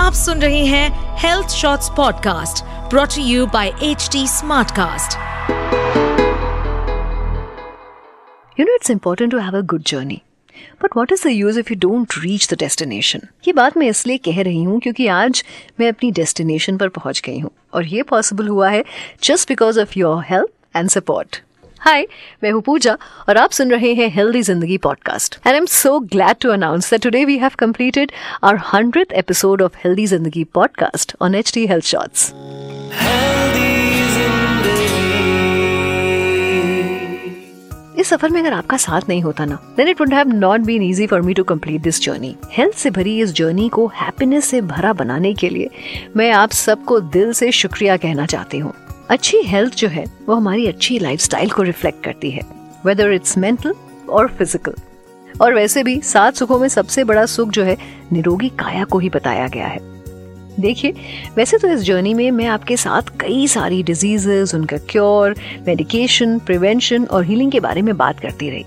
आप सुन रहे हैं health shorts podcast brought you by H T Smartcast You know, it's important to have a good journey. But what is the use if you don't reach the destination? ये बात मैं इसलिए कह रही हूँ क्योंकि आज मैं अपनी डेस्टिनेशन पर पहुँच गई हूँ और ये पॉसिबल हुआ है just because of your help and support hi मैं हूँ पूजा और आप सुन रहे हैं healthy Zindagi podcast and I am so glad to announce that today we have completed our hundred episode of healthy Zindagi podcast on H T health shorts इस सफ़र में अगर आपका साथ नहीं होता ना then it would have not been easy for me to complete this journey health से भरी इस जर्नी को हैप्पीनेस से भरा बनाने के लिए मैं आप सबको दिल से शुक्रिया कहना चाहती हूँ। अच्छी हेल्थ जो है, वो हमारी अच्छी लाइफस्टाइल को रिफ्लेक्ट करती है वेदर इट्स मेंटल और फ़िज़िकल और वैसे भी सात सुखों में सबसे बड़ा सुख जो है, निरोगी काया को ही बताया गया है। देखिए, वैसे तो इस जर्नी में मैं आपके साथ कई सारी डिजीजेस उनका क्योर मेडिकेशन प्रिवेंशन और हीलिंग के बारे में बात करती रही।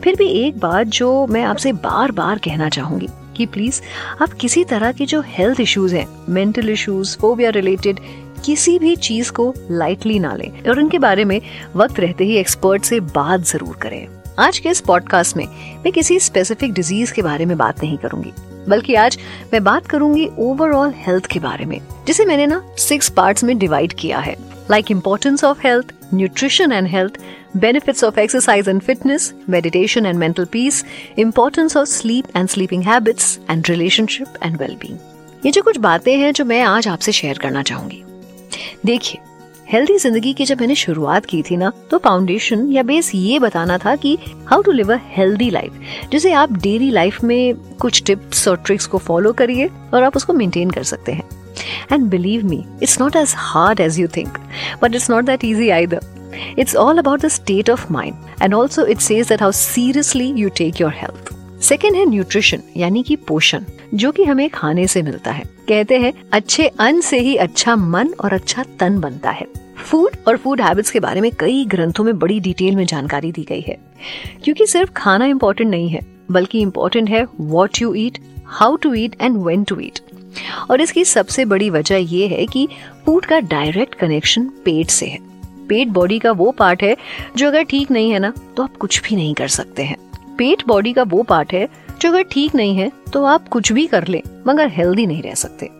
फिर भी एक बात जो मैं आपसे बार बार कहना चाहूँगी कि प्लीज़ आप किसी तरह के जो हेल्थ इश्यूज़ हैं मेंटल इश्यूज़ फोबिया रिलेटेड किसी भी चीज़ को लाइटली ना लें और उनके बारे में वक्त रहते ही एक्सपर्ट से बात ज़रूर करें आज के इस पॉडकास्ट में मैं किसी स्पेसिफिक डिज़ीज़ के बारे में बात नहीं करूँगी बल्कि आज मैं बात करूँगी ओवरऑल हेल्थ के बारे में जिसे मैंने ना सिक्स पार्ट्स में डिवाइड किया है like importance of health nutrition and health benefits of exercise and fitness, meditation and mental peace, importance of sleep and sleeping habits, and relationship and well-being. ये जो कुछ बातें हैं जो मैं आज आपसे शेयर करना चाहूँगी देखिए हेल्दी ज़िंदगी की जब मैंने शुरुआत की थी ना तो फाउंडेशन या बेस ये बताना था कि how to live a healthy life जिसे आप डेली लाइफ में कुछ टिप्स और ट्रिक्स को फॉलो करिए और आप उसको मेंटेन कर सकते हैं and believe me it's not as hard as you think but it's not that easy either It's all about the state of mind, and also it says that how seriously you take your health. Second है nutrition यानी कि पोषण, जो कि हमें खाने से मिलता है। कहते हैं, अच्छे अन्न से ही अच्छा मन और अच्छा तन बनता है। फ़ूड और फ़ूड हैबिट्स के बारे में कई ग्रंथों में बड़ी डिटेल में जानकारी दी गई है। क्योंकि सिर्फ़ खाना इम्पोर्टेंट नहीं है, बल्कि इम्पोर्टेंट है what you eat how to eat and when to eat और इसकी सबसे बड़ी वजह यह है कि फ़ूड का डायरेक्ट कनेक्शन पेट से है। पेट बॉडी का वो पार्ट है, जो अगर ठीक नहीं है ना तो आप कुछ भी नहीं कर सकते हैं। पेट बॉडी का वो पार्ट है जो अगर ठीक नहीं है तो आप कुछ भी कर ले मगर हेल्दी नहीं रह सकते।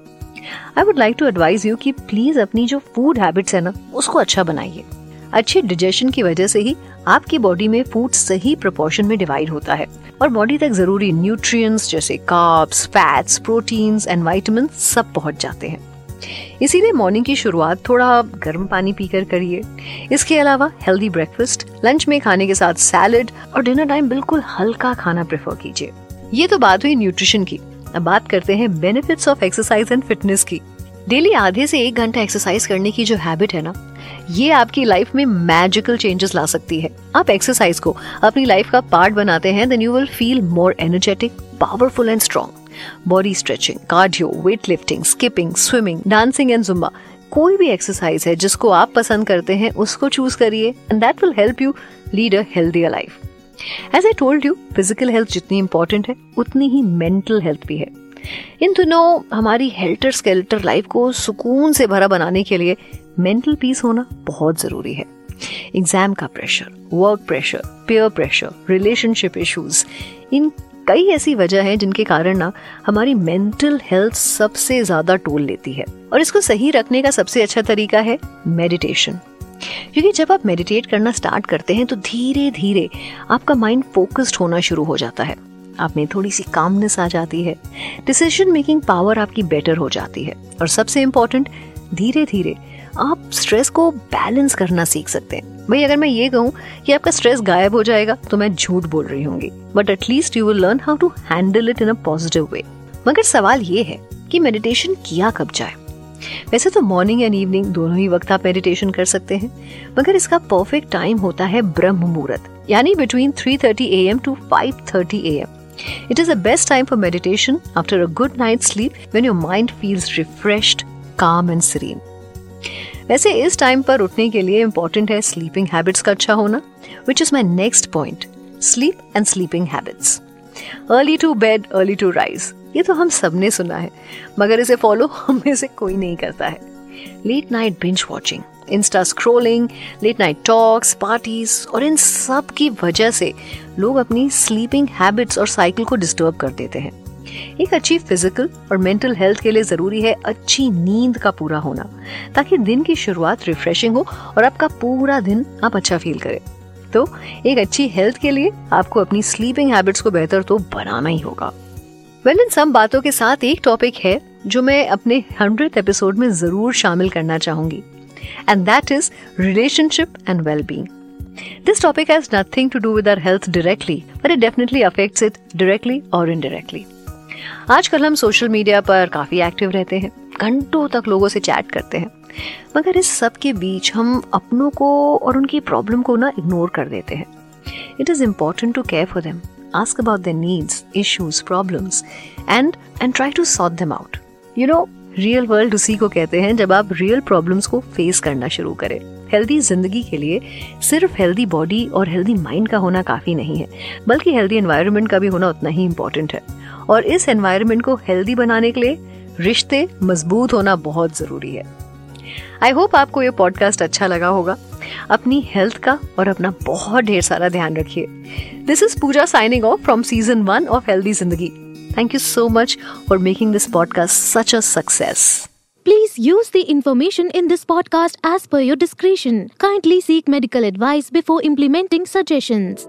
I would like to advise you कि प्लीज़ अपनी जो फ़ूड हैबिट्स है ना उसको अच्छा बनाइए। अच्छे डिजेशन की वजह से ही आपकी बॉडी में फ़ूड सही प्रोपोर्शन में डिवाइड होता है। और बॉडी तक ज़रूरी न्यूट्रिएंट्स जैसे carbs, fats proteins and vitamin सब पहुँच जाते हैं। इसीलिए मॉर्निंग की शुरुआत थोड़ा गर्म पानी पीकर करिए। इसके अलावा हेल्दी ब्रेकफास्ट लंच में खाने के साथ सैलड और डिनर टाइम बिल्कुल हल्का खाना प्रेफर कीजिए। ये तो बात हुई न्यूट्रिशन की। अब बात करते हैं benefits of exercise and fitness की। डेली आधे से एक घंटा एक्सरसाइज करने की जो हैबिट है ना, ये आपकी लाइफ में मैजिकल चेंजेस ला सकती है। आप एक्सरसाइज को अपनी लाइफ का पार्ट बनाते हैं then you will feel more energetic powerful and strong body stretching cardio weight lifting skipping swimming dancing and Zumba कोई भी एक्सरसाइज है जिसको आप पसंद करते हैं, उसको चूज़ करिए and that will help you lead a healthier life as I told you physical health जितनी इंपॉर्टेंट है, उतनी ही मेंटल हेल्थ भी है. इन दिनों हमारी हेल्टर स्केल्टर लाइफ को सुकून से भरा बनाने के लिए मेंटल पीस होना बहुत ज़रूरी है. एग्ज़ाम का pressure work pressure peer pressure relationship issues इन कई ऐसी वजह है जिनके कारण ना हमारी मेंटल हेल्थ सबसे ज़्यादा टोल लेती है। और इसको सही रखने का सबसे अच्छा तरीका है मेडिटेशन क्योंकि जब आप मेडिटेट करना स्टार्ट करते हैं तो धीरे धीरे आपका माइंड फोकस्ड होना शुरू हो जाता है। आप में थोड़ी सी कामनेस आ जाती है। डिसीज़न मेकिंग पावर आपकी बेटर हो जाती है। और सबसे इम्पोर्टेंट धीरे धीरे आप स्ट्रेस को बैलेंस करना सीख सकते हैं। भाई अगर मैं ये कहूँ कि आपका स्ट्रेस गायब हो जाएगा तो मैं झूठ बोल रही हूँ but at least you will learn how to handle it in a positive way मगर सवाल ये है कि मेडिटेशन किया कब जाए? वैसे तो मॉर्निंग एंड इवनिंग दोनों ही वक्त आप मेडिटेशन कर सकते हैं मगर इसका परफेक्ट टाइम होता है ब्रह्म मुहूर्त यानी between 3:30 AM to 5:30 AM It is the best time for meditation after a good night's sleep when your mind feels refreshed, calm and serene. वैसे इस टाइम पर उठने के लिए इंपॉर्टेंट है स्लीपिंग हैबिट्स का अच्छा होना which is my next point sleep and sleeping habits early to bed early to rise ये तो हम सबने सुना है, मगर इसे फॉलो हम में से कोई नहीं करता है. Late night binge watching Insta scrolling late night talks parties और इन सब की वजह से लोग अपनी स्लीपिंग हैबिट्स और साइकिल को डिस्टर्ब कर देते हैं. एक अच्छी फ़िज़िकल और मेंटल हेल्थ के लिए ज़रूरी है अच्छी नींद का पूरा होना ताकि दिन की शुरुआत रिफ्रेशिंग हो और आपका पूरा दिन आप अच्छा फील करें। तो एक अच्छी हेल्थ के लिए आपको अपनी स्लीपिंग हैबिट्स को बेहतर तो बनाना ही होगा। वेल इन सब बातों के साथ एक टॉपिक है जो मैं अपने हंड्रेड एपिसोड में ज़रूर शामिल करना चाहूँगी and that is relationship and well being This topic has nothing to do with our health directly, but it definitely affects it directly or indirectly. आजकल हम सोशल मीडिया पर काफ़ी एक्टिव रहते हैं, घंटों तक लोगों से चैट करते हैं। मगर इस सब के बीच हम अपनों को और उनकी प्रॉब्लम को ना इग्नोर कर देते हैं। It is important to care for them ask about their needs issues problems and and try to sort them out you know real world उसी को कहते हैं जब आप रियल प्रॉब्लम्स को फेस करना शुरू करें। हेल्दी ज़िंदगी के लिए सिर्फ़ हेल्दी बॉडी और हेल्दी माइंड का होना काफ़ी नहीं है, बल्कि हेल्दी एनवायरनमेंट का भी होना उतना ही इम्पोर्टेंट है। और इस एनवायरमेंट को हेल्दी बनाने के लिए रिश्ते मज़बूत होना बहुत ज़रूरी है। आई होप आपको ये पॉडकास्ट अच्छा लगा होगा। अपनी हेल्थ का और अपना बहुत ढेर सारा ध्यान रखिए। This is Pooja signing off from season one of healthy Zindagi thank you so much for making this podcast such a success Please use the information in this podcast as per your discretion. Kindly seek medical advice before implementing suggestions.